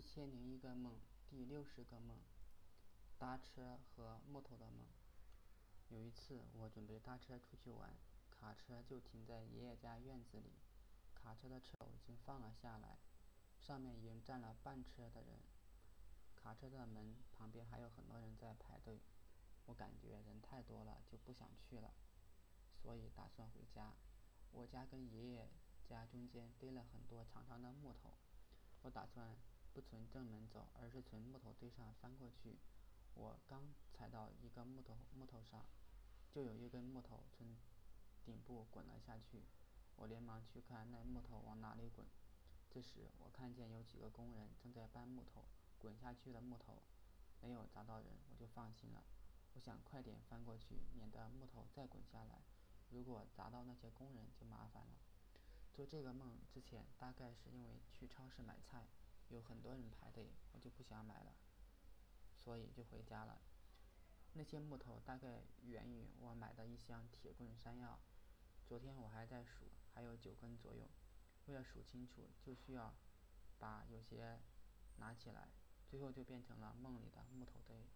一千零一个梦，第六十个梦，搭车和木头的梦。有一次，我准备搭车出去玩，卡车就停在爷爷家院子里。卡车的车已经放了下来，上面已经站了半车的人。卡车的门旁边还有很多人在排队。我感觉人太多了，就不想去了，所以打算回家。我家跟爷爷家中间堆了很多长长的木头，我打算不从正门走，而是从木头堆上翻过去。我刚踩到一个木头木头上，就有一根木头从顶部滚了下去。我连忙去看那木头往哪里滚。这时，我看见有几个工人正在搬木头，滚下去的木头没有砸到人，我就放心了。我想快点翻过去，免得木头再滚下来。如果砸到那些工人，就麻烦了。做这个梦之前，大概是因为去超市买菜，有很多人排队，我就不想买了，所以就回家了。那些木头大概源于我买的一箱铁棍山药。昨天我还在数，还有九根左右。为了数清楚，就需要把有些拿起来，最后就变成了梦里的木头堆。